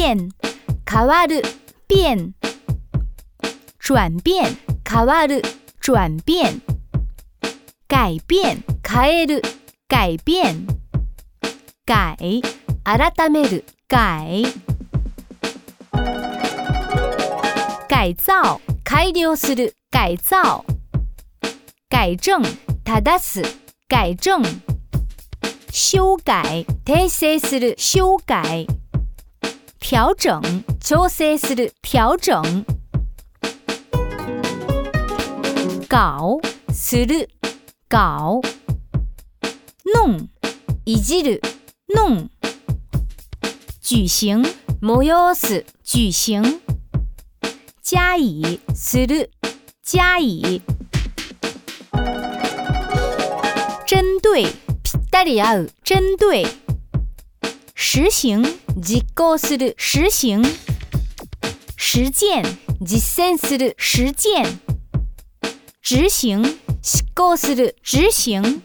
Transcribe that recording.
变変わる变转变変わる转变改变変える改变改改める改改造改良する改造改正正す改正修改訂正する修改调整，調整する。调整，搞する，搞弄いじる，弄举行もよおす，举行加以する，加以针对だりよう，针对实行。実行する、实行、实践、実践する、实践、执行、実行する、执行。